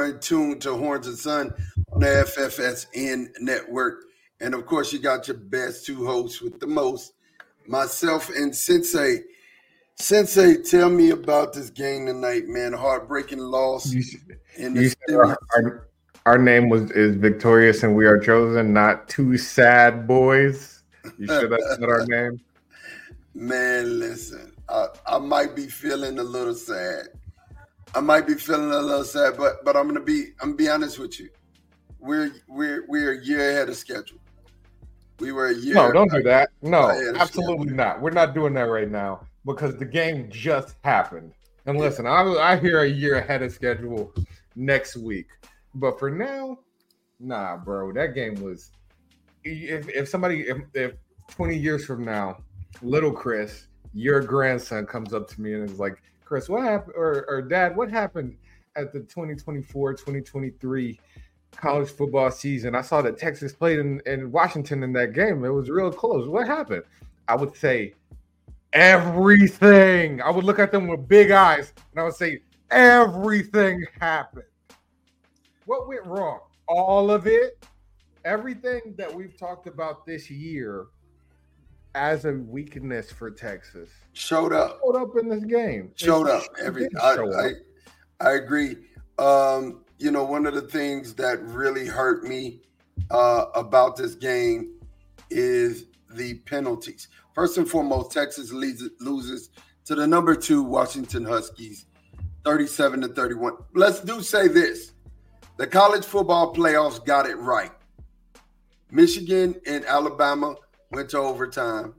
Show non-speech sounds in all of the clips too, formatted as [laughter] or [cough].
are tuned to Horns and Son on the FFSN network. And of course, you got your best two hosts with the most, myself and Sensei. Sensei, tell me about this game tonight, man. Heartbreaking loss. You, in the our, our, our, name was is victorious and we are chosen, not two sad boys. You [laughs] should have said our name. Man, listen, I, I might be feeling a little sad I might be feeling a little sad, but but I'm gonna be I'm gonna be honest with you. We're we're we're a year ahead of schedule. We were a year. No, don't do that. No, absolutely not. We're not doing that right now because the game just happened. And yeah. listen, I I hear a year ahead of schedule next week, but for now, nah, bro. That game was. If if somebody if, if 20 years from now, little Chris, your grandson comes up to me and is like, Chris, what happened, or, or Dad, what happened at the 2024 2023 college football season? I saw that Texas played in, in Washington in that game. It was real close. What happened? I would say everything. I would look at them with big eyes and I would say, everything happened. What went wrong? All of it. Everything that we've talked about this year as a weakness for Texas showed up. Showed up in this game. Showed up. Every I, up. I, I agree. Um, you know, one of the things that really hurt me uh, about this game is the penalties. First and foremost, Texas leads, loses to the number two Washington Huskies, 37 to 31. Let's do say this. The college football playoffs got it right. Michigan and Alabama went to overtime.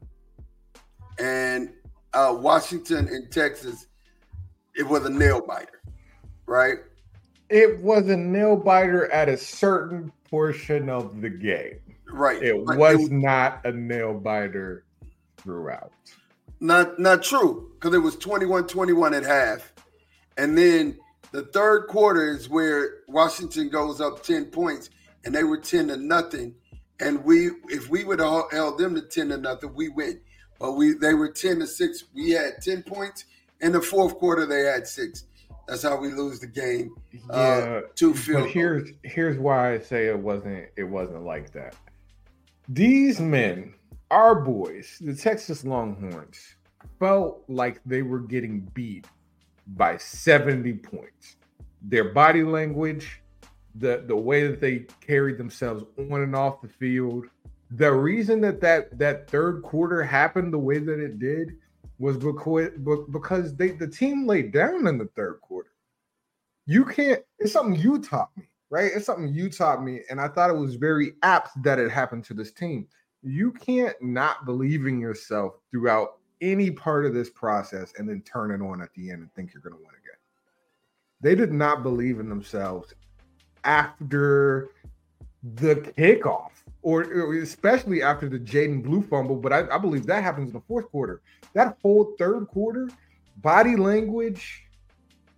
And uh, Washington and Texas, it was a nail biter, right? It was a nail biter at a certain portion of the game. Right. It was, it not a nail biter throughout. Not not true, because it was 21-21 at half. And then the third quarter is where Washington goes up 10 points and they were 10 to nothing. And we, if we would have held them to ten to nothing, we win. But we, they were ten to six. We had ten points in the fourth quarter. They had six. That's how we lose the game. Uh, yeah, uh, two field. But here's here's why I say it wasn't it wasn't like that. These men, our boys, the Texas Longhorns, felt like they were getting beat by 70 points. Their body language, the the way that they carried themselves on and off the field. The reason that that, that third quarter happened the way that it did was because because they the team laid down in the third quarter. You can't. It's something you taught me, right? It's something you taught me, and I thought it was very apt that it happened to this team. You can't not believe in yourself throughout any part of this process and then turn it on at the end and think you're going to win again. They did not believe in themselves after the kickoff. or, or especially after the Jaydon Blue fumble. But I, I believe that happens in the fourth quarter. That whole third quarter, body language,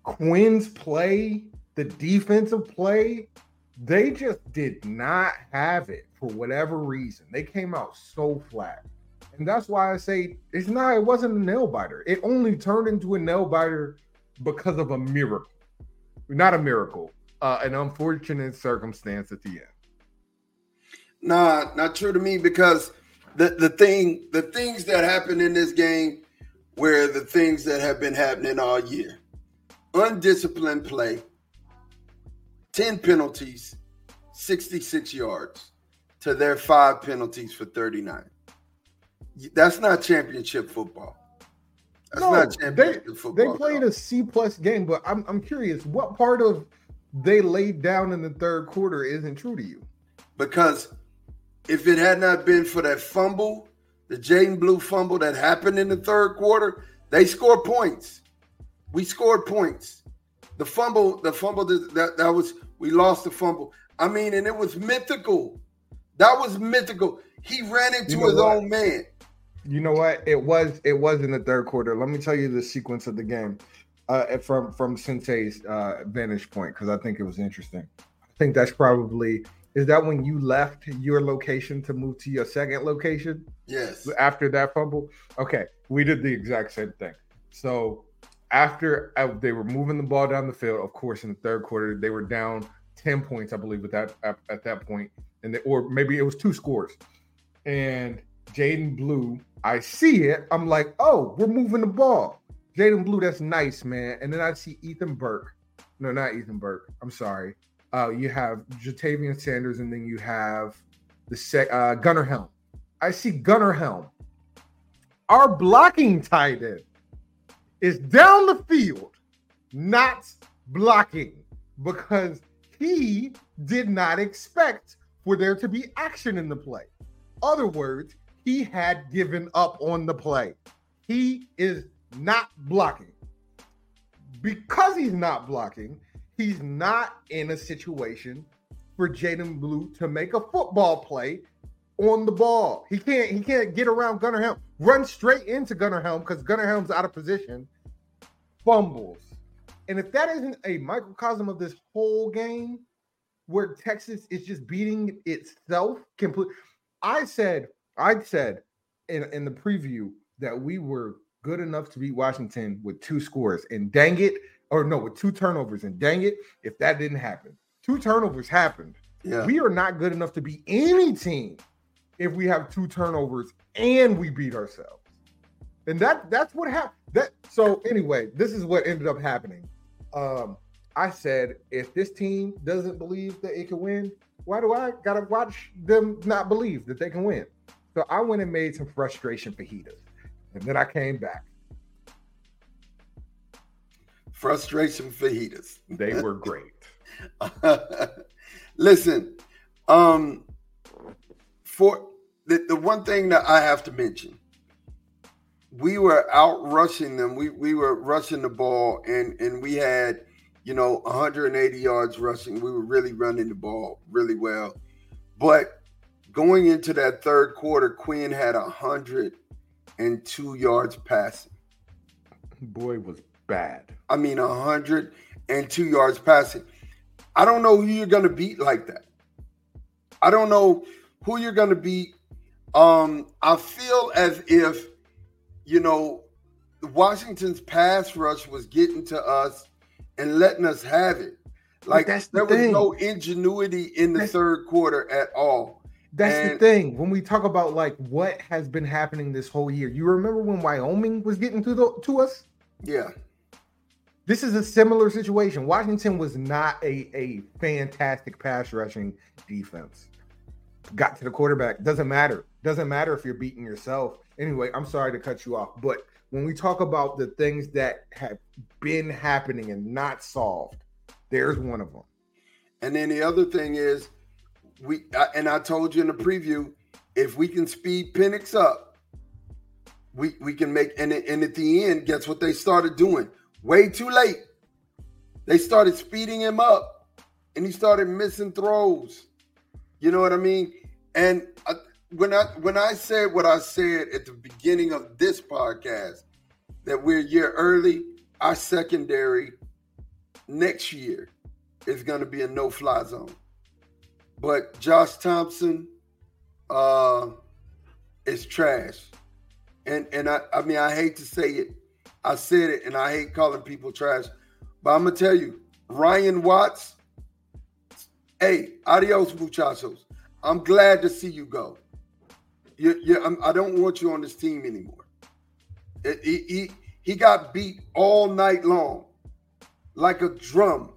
Quinn's play, the defensive play, they just did not have it for whatever reason. They came out so flat. And that's why I say it's not, it wasn't a nail biter. It only turned into a nail biter because of a miracle. Not a miracle, uh, an unfortunate circumstance at the end. Nah, not true to me because the, the thing, the things that happened in this game were the things that have been happening all year. Undisciplined play, 10 penalties, 66 yards to their five penalties for 39. That's not championship football. That's no, not championship they, football. They played a C plus game, but I'm I'm curious, what part of they laid down in the third quarter isn't true to you? Because if it had not been for that fumble, the Jaydon Blue fumble that happened in the third quarter, they scored points. We scored points. The fumble, the fumble that, that was we lost the fumble. I mean, and it was mythical. That was mythical. He ran into you know his what? own man. You know what? It was it was in the third quarter. Let me tell you the sequence of the game uh, from from Sensei's uh, vantage point because I think it was interesting. I think that's probably is that when you left your location to move to your second location? Yes. After that fumble, okay, we did the exact same thing. So after uh, they were moving the ball down the field, of course, in the third quarter they were down ten points, I believe, at that at, at that point, and they, or maybe it was two scores, and Jaydon Blue I see it. I'm like, oh, we're moving the ball. Jaydon Blue, that's nice, man. And then I see Ethan Burke. No, not Ethan Burke. I'm sorry. Uh, you have Ja'Tavion Sanders, and then you have the sec, uh, Gunnar Helm. I see Gunnar Helm. Our blocking tight end is down the field, not blocking, because he did not expect for there to be action in the play. Other words, he had given up on the play. He is not blocking. Because he's not blocking, he's not in a situation for Jaydon Blue to make a football play on the ball. He can't he can't get around Gunnar Helm, run straight into Gunnar Helm because Gunnar Helm's out of position, fumbles. And if that isn't a microcosm of this whole game, where Texas is just beating itself completely. I said I said in, in the preview that we were good enough to beat Washington with two scores, and dang it, or no, with two turnovers, and dang it, if that didn't happen, two turnovers happened. Yeah. We are not good enough to beat any team if we have two turnovers and we beat ourselves. And that that's what happened. That so anyway, this is what ended up happening. Um, I said if this team doesn't believe that it can win, why do I gotta watch them not believe that they can win? So I went and made some frustration fajitas. And then I came back. Frustration fajitas. They were great. [laughs] Listen, um, for the, the one thing that I have to mention, we were out rushing them. We we were rushing the ball and and we had, you know, 180 yards rushing. We were really running the ball really well. But going into that third quarter, Quinn had a hundred and two yards passing. Boy was bad. I mean, a hundred and two yards passing. I don't know who you're gonna beat like that. I don't know who you're gonna beat. Um, I feel as if you know Washington's pass rush was getting to us and letting us have it. Like the there was no ingenuity in the that's, third quarter at all. That's and, the thing. When we talk about like what has been happening this whole year, you remember when Wyoming was getting to the to us? Yeah. This is a similar situation. Washington was not a, a fantastic pass rushing defense. Got to the quarterback. Doesn't matter. Doesn't matter if you're beating yourself. Anyway, I'm sorry to cut you off, but when we talk about the things that have been happening and not solved, there's one of them. And then the other thing is we and I told you in the preview, if we can speed Penix up, we we can make and and at the end, guess what they started doing? Way too late. They started speeding him up, and he started missing throws. You know what I mean? And I, when I when I said what I said at the beginning of this podcast, that we're a year early, our secondary next year is going to be a no-fly zone. But Josh Thompson uh, is trash, and and I I mean I hate to say it, I said it, and I hate calling people trash, but I'm gonna tell you, Ryan Watts. Hey, adios, muchachos. I'm glad to see you go. You, you, I'm, I do not want you on this team anymore. It, he, he, he got beat all night long like a drum.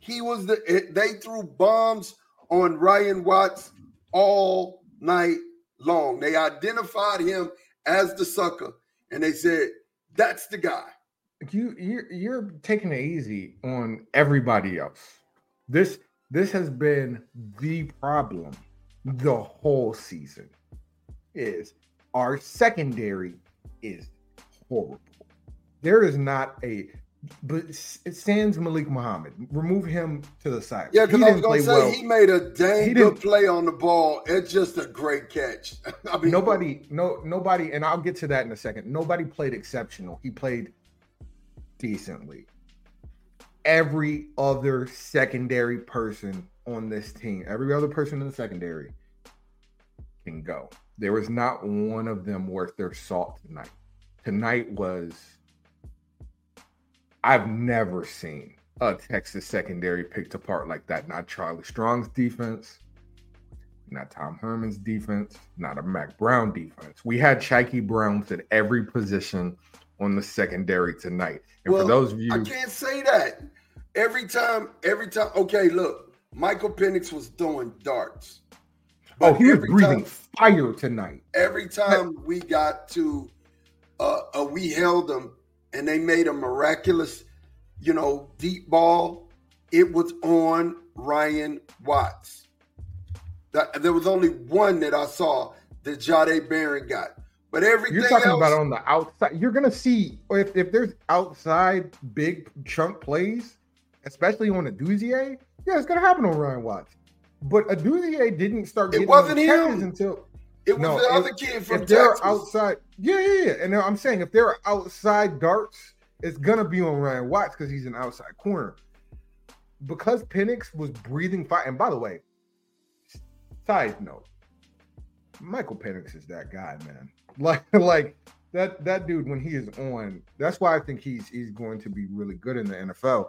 He was the, it, they threw bombs on Ryan Watts all night long. They identified him as the sucker and they said, that's the guy. You you're, you're taking it easy on everybody else. This this has been the problem the whole season is our secondary is horrible. There is not a but it stands Malik Muhammad. Remove him to the side. Yeah, because I was gonna say well. he made a dang good play on the ball. It's just a great catch. [laughs] I mean, nobody, no, nobody, and I'll get to that in a second. Nobody played exceptional. He played decently. Every other secondary person on this team, every other person in the secondary can go. There was not one of them worth their salt tonight. Tonight was, I've never seen a Texas secondary picked apart like that. Not Charlie Strong's defense, not Tom Herman's defense, not a Mack Brown defense. We had Chykie Browns at every position on the secondary tonight. And well, for those of you, I can't say that. Every time, every time. Okay, look, Michael Penix was throwing darts. Oh, he was breathing time, fire tonight. Every time we got to, uh, uh, we held them and they made a miraculous, you know, deep ball. It was on Ryan Watts. That, there was only one that I saw that Jahdae Barron got. But everything you're talking else, about on the outside. You're gonna see if, if there's outside big chunk plays, especially on a Douzier. Yeah, it's gonna happen on Ryan Watts. But Aduzier didn't start getting it wasn't him until it was no, the other kid from if they're outside, yeah, yeah, yeah. And I'm saying if they're outside darts, it's gonna be on Ryan Watts because he's an outside corner. Because Penix was breathing fire. And by the way, side note, Michael Penix is that guy, man. [laughs] Like, like that that dude when he is on. That's why I think he's he's going to be really good in the NFL.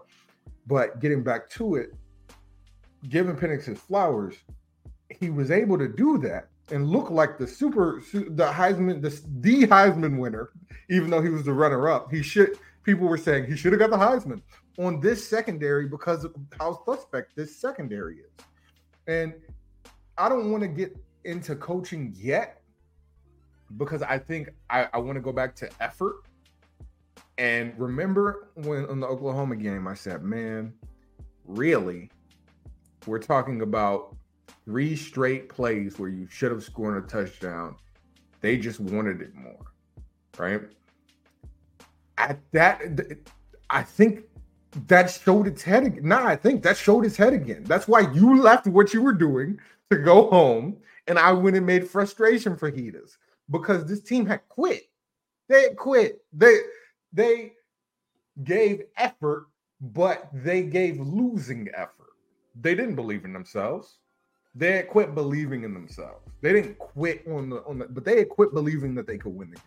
But getting back to it, giving Penix his flowers, he was able to do that and look like the super the Heisman the, the Heisman winner, even though he was the runner up. He should people were saying he should have got the Heisman on this secondary because of how suspect this secondary is. And I don't want to get into coaching yet because I think I, I want to go back to effort. And remember when on the Oklahoma game, I said, man, really, we're talking about three straight plays where you should have scored a touchdown. They just wanted it more, right? At that, I think that showed its head again. Nah, I think that showed its head again. That's why you left what you were doing to go home, and I went and made frustration for Heaters because this team had quit. They had quit. They they gave effort, but they gave losing effort. They didn't believe in themselves. They had quit believing in themselves. They didn't quit on the on the, but they had quit believing that they could win the game.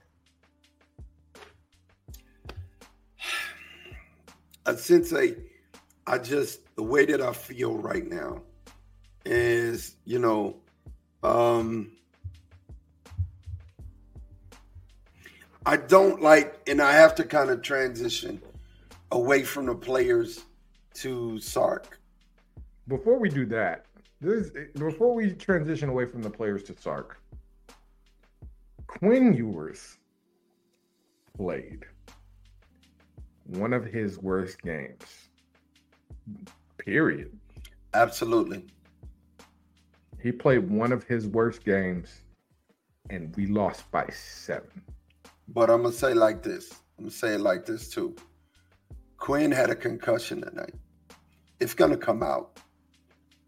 [sighs] Uh, Sensei, I just the way that I feel right now is, you know, um I don't like, and I have to kind of transition away from the players to Sark before we do that, this before we transition away from the players to Sark, Quinn Ewers played one of his worst games. Period. Absolutely. He played one of his worst games and we lost by seven. But I'm gonna say like this. I'm gonna say it like this too. Quinn had a concussion tonight. It's gonna come out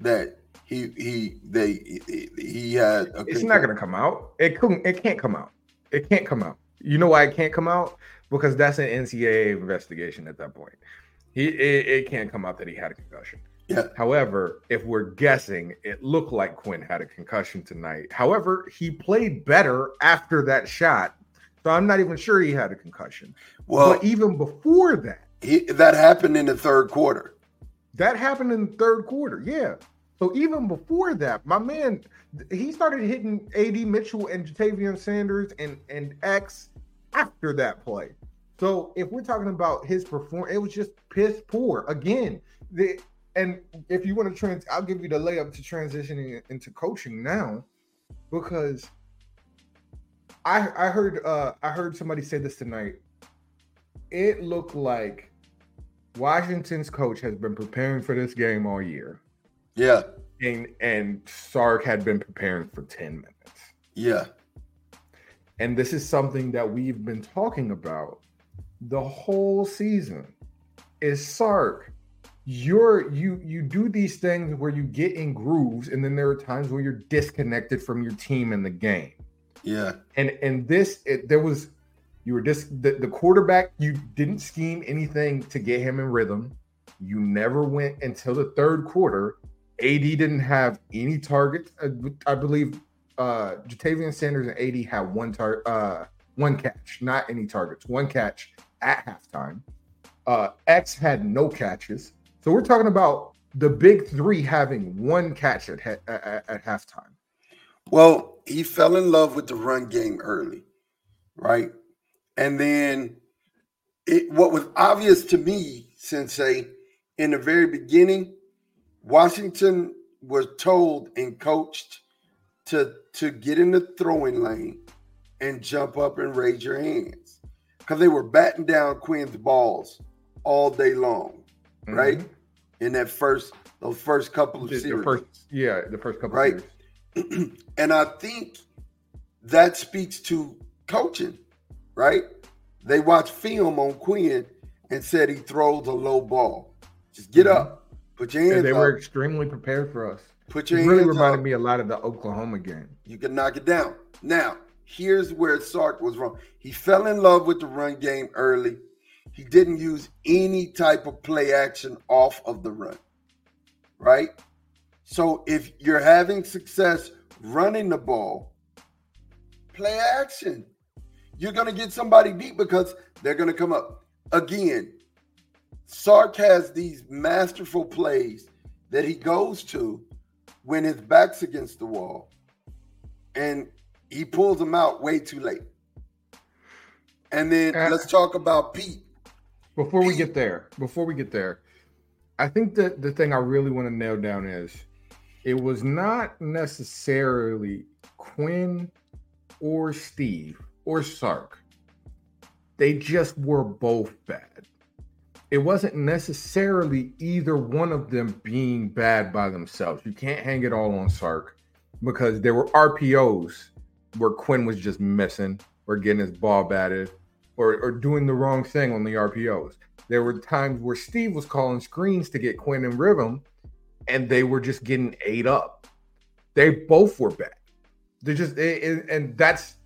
that he he they he had. it's not going to come out. It couldn't. It can't come out. It can't come out. You know why it can't come out? Because that's an NCAA investigation at that point. He it, it can't come out that he had a concussion. Yeah. However, if we're guessing, it looked like Quinn had a concussion tonight. However, he played better after that shot. So I'm not even sure he had a concussion. Well, but even before that, he, that happened in the third quarter. That happened in the third quarter. Yeah. So even before that, my man, he started hitting AD Mitchell and Ja'Tavion Sanders and and X after that play. So if we're talking about his performance, it was just piss poor again. The and if you want to trans, I'll give you the layup to transitioning into coaching now, because I I heard uh I heard somebody say this tonight. It looked like Washington's coach has been preparing for this game all year. Yeah. And and Sark had been preparing for 10 minutes. Yeah. And this is something that we've been talking about the whole season. Is Sark you're you you do these things where you get in grooves and then there are times where you're disconnected from your team in the game. Yeah. And and this it, there was you were just the, the quarterback, you didn't scheme anything to get him in rhythm. You never went until the third quarter. AD didn't have any targets. I, believe uh Ja'Tavion Sanders and AD had one tar- uh one catch, not any targets, one catch at halftime. Uh X had no catches. So we're talking about the big three having one catch at, at, at halftime. Well, he fell in love with the run game early, right? And then it, what was obvious to me, Sensei, in the very beginning, Washington was told and coached to, to get in the throwing lane and jump up and raise your hands because they were batting down Quinn's balls all day long, mm-hmm. right? In that first, those first couple of the, series. The first, yeah, the first couple right? [clears throat] and I think that speaks to coaching right? They watched film on Quinn and said he throws a low ball. Just get mm-hmm. up, put your hands. And they up. were extremely prepared for us. Put your it. Really reminded up. me a lot of the Oklahoma game. You can knock it down. Now, here's where Sark was wrong. He fell in love with the run game early. He didn't use any type of play action off of the run. Right? So if you're having success running the ball, play action you're going to get somebody deep because they're going to come up. Again, Sark has these masterful plays that he goes to when his back's against the wall and he pulls them out way too late. And then uh, let's talk about Pete. Before Pete. we get there, before we get there, I think that the thing I really want to nail down is it was not necessarily Quinn or Steve or Sark. They just were both bad. It wasn't necessarily either one of them being bad by themselves. You can't hang it all on Sark because there were RPOs where Quinn was just missing or getting his ball batted or, or doing the wrong thing on the RPOs. There were times where Steve was calling screens to get Quinn in rhythm and they were just getting ate up. They both were bad. They just, and that's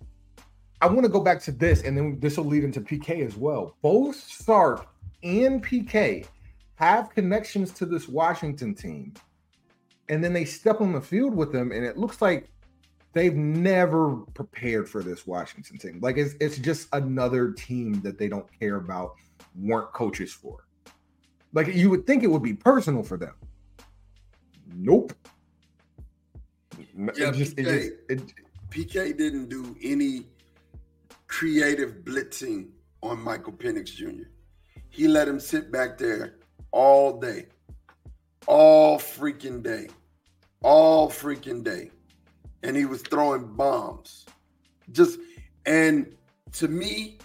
I want to go back to this, and then this will lead into PK as well. Both Sark and PK have connections to this Washington team, and then they step on the field with them, and it looks like they've never prepared for this Washington team. Like it's it's just another team that they don't care about, weren't coaches for. Like you would think it would be personal for them. Nope. Yeah, it just, PK, it just, it, PK didn't do any creative blitzing on Michael Penix Jr. He let him sit back there all day, all freaking day, all freaking day. And he was throwing bombs. Just, and to me,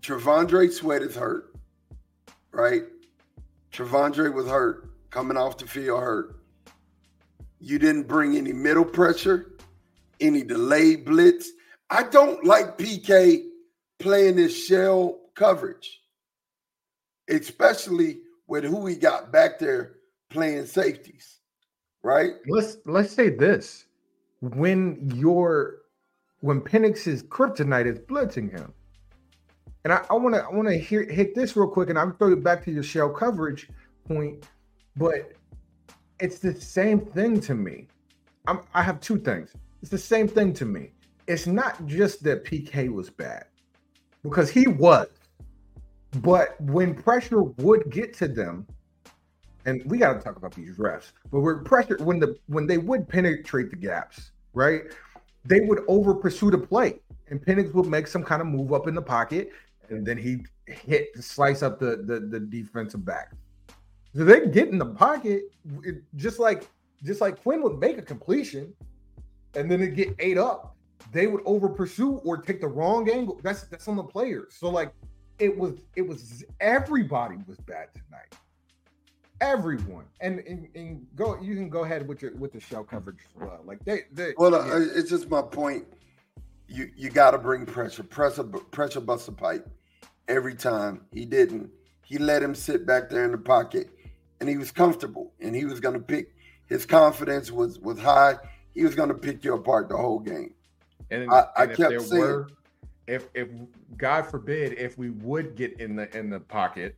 T'Vondre Sweat is hurt, right? T'Vondre was hurt, coming off the field hurt. You didn't bring any middle pressure, any delayed blitz. I don't like PK playing this shell coverage, especially with who he got back there playing safeties, right? Let's let's say this: when your when Penix's kryptonite is blitzing him, and I want to I want to hit this real quick, and I'm throw it back to your shell coverage point, but it's the same thing to me. I'm, I have two things. It's the same thing to me. It's not just that PK was bad, because he was, but when pressure would get to them, and we got to talk about these refs. But we're pressure when the when they would penetrate the gaps, right? They would over pursue the play, and Penix would make some kind of move up in the pocket, and then he hit slice up the the, the defensive back. So they get in the pocket, it, just like just like Quinn would make a completion, and then it get ate up. They would over pursue or take the wrong angle. That's that's on the players. So like it was it was everybody was bad tonight. Everyone. And, and, and go you can go ahead with your with the shell coverage as well. Like they, they well uh, yeah. it's just my point. You you got to bring pressure. Pressure pressure bust a pipe every time. He didn't. He let him sit back there in the pocket and he was comfortable and he was going to pick his confidence was was high. He was going to pick you apart the whole game. And, I, and I kept saying were, if if god forbid if we would get in the in the pocket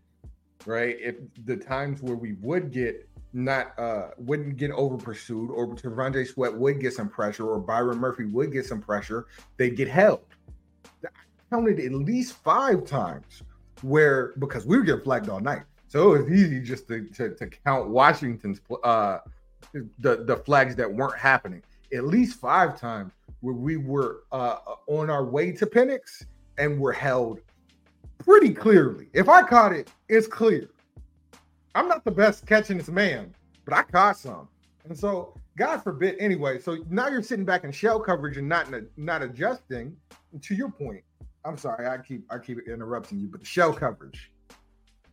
right? If the times where we would get not uh wouldn't get over pursued or T'Vondre Sweat would get some pressure or Byron Murphy would get some pressure, they'd get held. I counted at least five times where because we were getting flagged all night. So it was easy just to, to, to count Washington's uh the the flags that weren't happening. At least five times where we were uh on our way to Penix and were held pretty clearly. If I caught it, it's clear. I'm not the best catching this man, but I caught some. And so, God forbid, anyway. So now you're sitting back in shell coverage and not not adjusting. To your point, I'm sorry, I keep I keep interrupting you, but the shell coverage.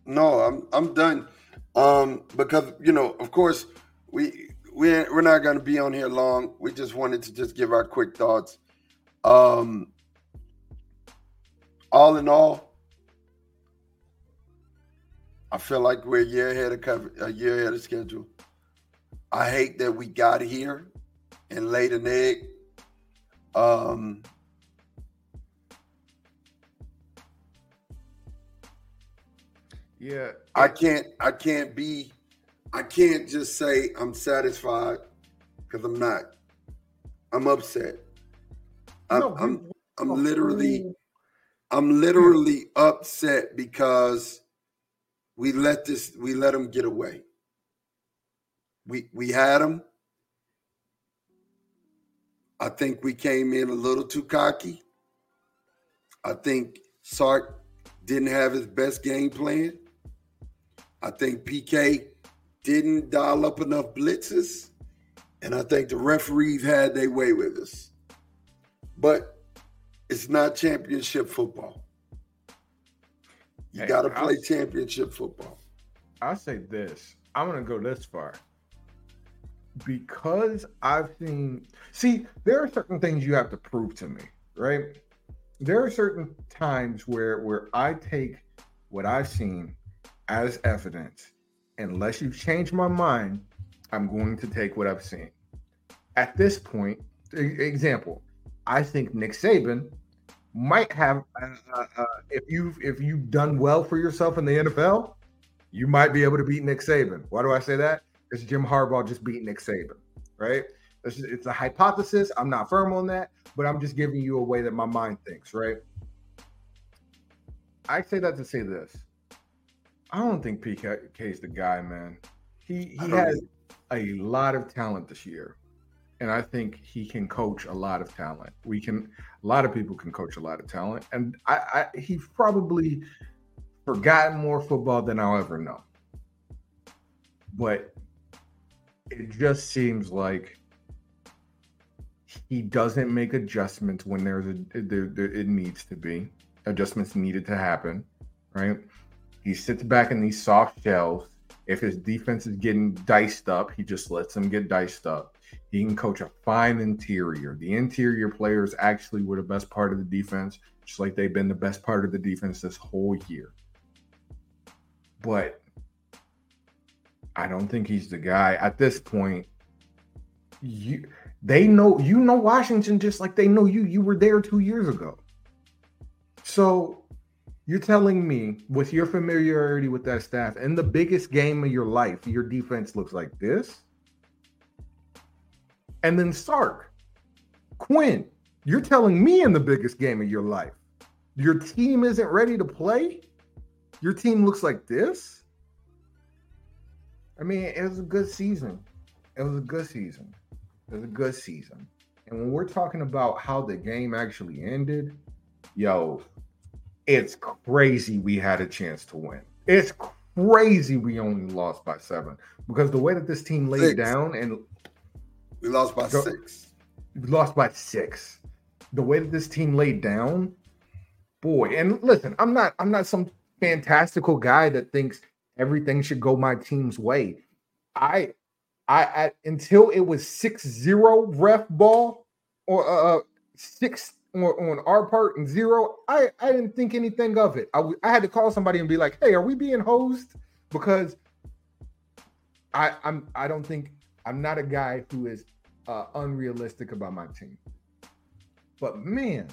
No, I'm I'm done. Um, because you know, of course, we we we're not going to be on here long. We just wanted to just give our quick thoughts. Um, all in all, I feel like we're a year ahead of cover, a year ahead of schedule. I hate that we got here and laid an egg. Um, yeah, I can't. I can't be. I can't just say I'm satisfied because I'm not. I'm upset. I'm. No, I'm, I'm literally. I'm literally upset because we let this we let them get away. We we had them. I think we came in a little too cocky. I think Sark didn't have his best game plan. I think PK didn't dial up enough blitzes. And I think the referees had their way with us. But it's not championship football. You hey, got to play I'll, championship football. I'll say this. I'm going to go this far. Because I've seen, see, there are certain things you have to prove to me, right? There are certain times where where I take what I've seen as evidence. Unless you've changed my mind, I'm going to take what I've seen. At this point, example, I think Nick Saban might have uh, uh, uh, if you if you've done well for yourself in the NFL, you might be able to beat Nick Saban. Why do I say that? Because Jim Harbaugh just beat Nick Saban, right? It's, it's a hypothesis. I'm not firm on that, but I'm just giving you a way that my mind thinks, right? I say that to say this. I don't think PK is the guy, man. He he has a lot of talent this year and I think he can coach a lot of talent. We can, a lot of people can coach a lot of talent, and I, I he's probably forgotten more football than I'll ever know. But it just seems like he doesn't make adjustments when there's a there, there, it needs to be adjustments needed to happen, right? He sits back in these soft shells. If his defense is getting diced up, he just lets them get diced up he can coach a fine interior. The interior players actually were the best part of the defense, just like they've been the best part of the defense this whole year. But I don't think he's the guy at this point. you they know you know Washington just like they know you. You were there two years ago. So you're telling me with your familiarity with that staff and the biggest game of your life, your defense looks like this? And then Sark, Quinn, you're telling me in the biggest game of your life, your team isn't ready to play? Your team looks like this? I mean, it was a good season. It was a good season. It was a good season. And when we're talking about how the game actually ended, yo, it's crazy we had a chance to win. It's crazy we only lost by seven because the way that this team laid six. down and we lost by six. We lost by six. The way that this team laid down, boy. And listen, I'm not I'm not some fantastical guy that thinks everything should go my team's way. I I, I until it was 6-0 ref ball or uh, uh six on, on our part and zero, I, I didn't think anything of it. I, I had to call somebody and be like, "Hey, are we being hosed?" Because I I'm I don't think I'm not a guy who is uh, unrealistic about my team. But man,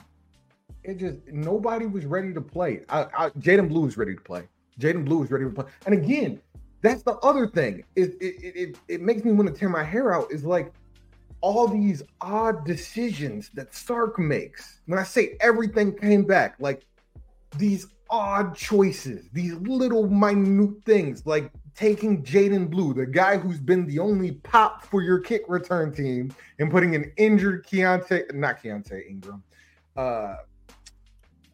it just nobody was ready to play. I, I Jaydon Blue was ready to play. Jaydon Blue is ready to play. And again, that's the other thing. It it, it, it makes me want to tear my hair out. Is like all these odd decisions that Sark makes. When I say everything came back, like these odd choices, these little minute things, like taking Jaydon Blue, the guy who's been the only pop for your kick return team, and putting an injured Keaontay, not Keaontay Ingram. Uh,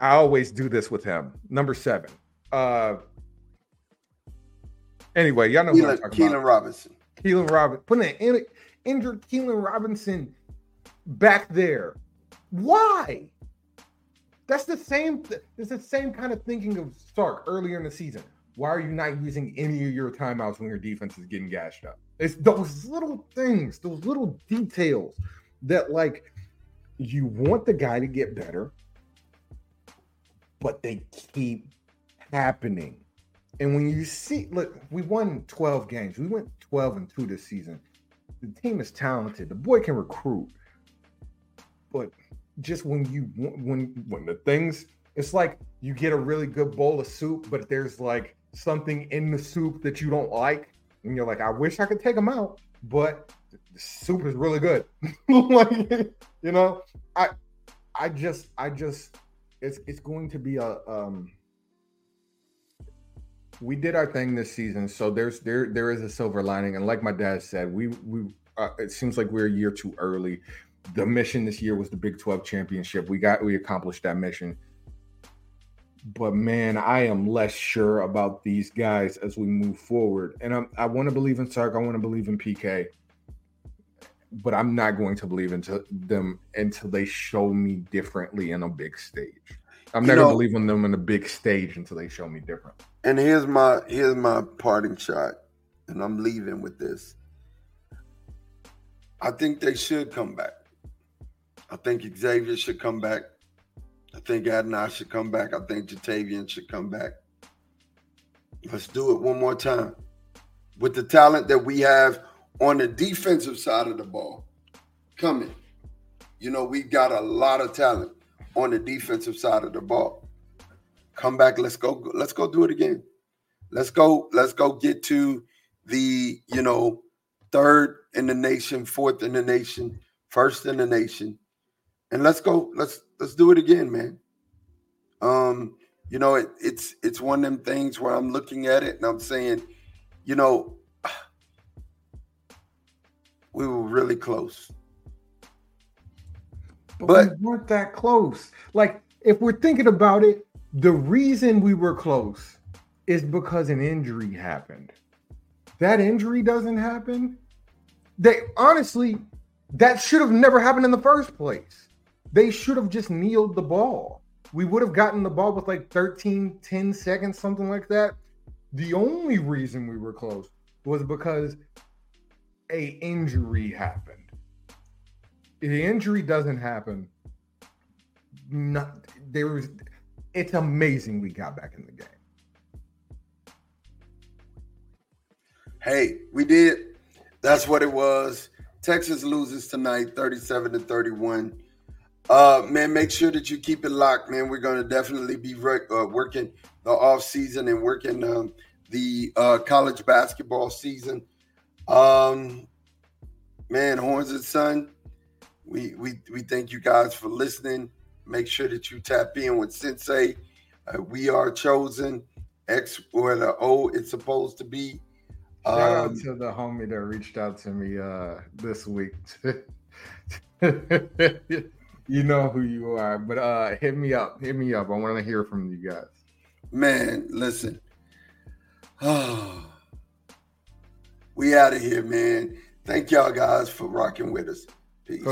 I always do this with him. Number seven. Uh, anyway, y'all know Keilan, who I'm talking Keilan about. Robinson. Keilan Robinson. Putting an injured Keilan Robinson back there. Why? That's the same. It's the same kind of thinking of Sark earlier in the season. Why are you not using any of your timeouts when your defense is getting gashed up? It's those little things, those little details that like you want the guy to get better, but they keep happening. And when you see, look, we won 12 games. We went 12 and 2 this season the team is talented. The boy can recruit, but just when you when when the things, it's like you get a really good bowl of soup, but there's like something in the soup that you don't like, and you're like, I wish I could take them out, but the soup is really good. [laughs] like, you know, I I just I just it's it's going to be a um we did our thing this season, so there's there there is a silver lining, and like my dad said, we we uh, it seems like we're a year too early. The mission this year was the Big 12 championship. We got we accomplished that mission. But man, I am less sure about these guys as we move forward. And I'm, I want to believe in Sark. I want to believe in PK. But I'm not going to believe into them until they show me differently in a big stage. I'm never believing them in a big stage until they show me different. And here's my here's my parting shot, and I'm leaving with this. I think they should come back. I think Xavier should come back. I think Adonai should come back. I think Ja'Tavion should come back. Let's do it one more time. With the talent that we have on the defensive side of the ball coming. You know, we've got a lot of talent on the defensive side of the ball. Come back, let's go let's go do it again. Let's go let's go get to the, you know, third in the nation, fourth in the nation, first in the nation. And let's go, let's let's do it again, man. Um, you know, it, it's it's one of them things where I'm looking at it and I'm saying, you know, [sighs] we were really close. But, but we weren't that close. Like, if we're thinking about it, the reason we were close is because an injury happened. That injury doesn't happen. They honestly, that should have never happened in the first place. They should have just kneeled the ball. We would have gotten the ball with like 13, 10 seconds, something like that. The only reason we were close was because a injury happened the injury doesn't happen, not there was. It's amazing we got back in the game. Hey, we did. That's what it was. Texas loses tonight, 37 to 31. Uh, man, make sure that you keep it locked, man. We're going to definitely be re- uh, working the off season and working um, the uh, college basketball season. Um, man, Horns and Son, we we we thank you guys for listening. Make sure that you tap in with Sensei. Uh, we are chosen. X or the O it's supposed to be. Shout um, out to the homie that reached out to me uh, this week. [laughs] you know who you are, but uh, hit me up. Hit me up. I want to hear from you guys. Man, listen. Oh, [sighs] we out of here, man. Thank y'all guys for rocking with us. Peace.